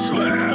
is.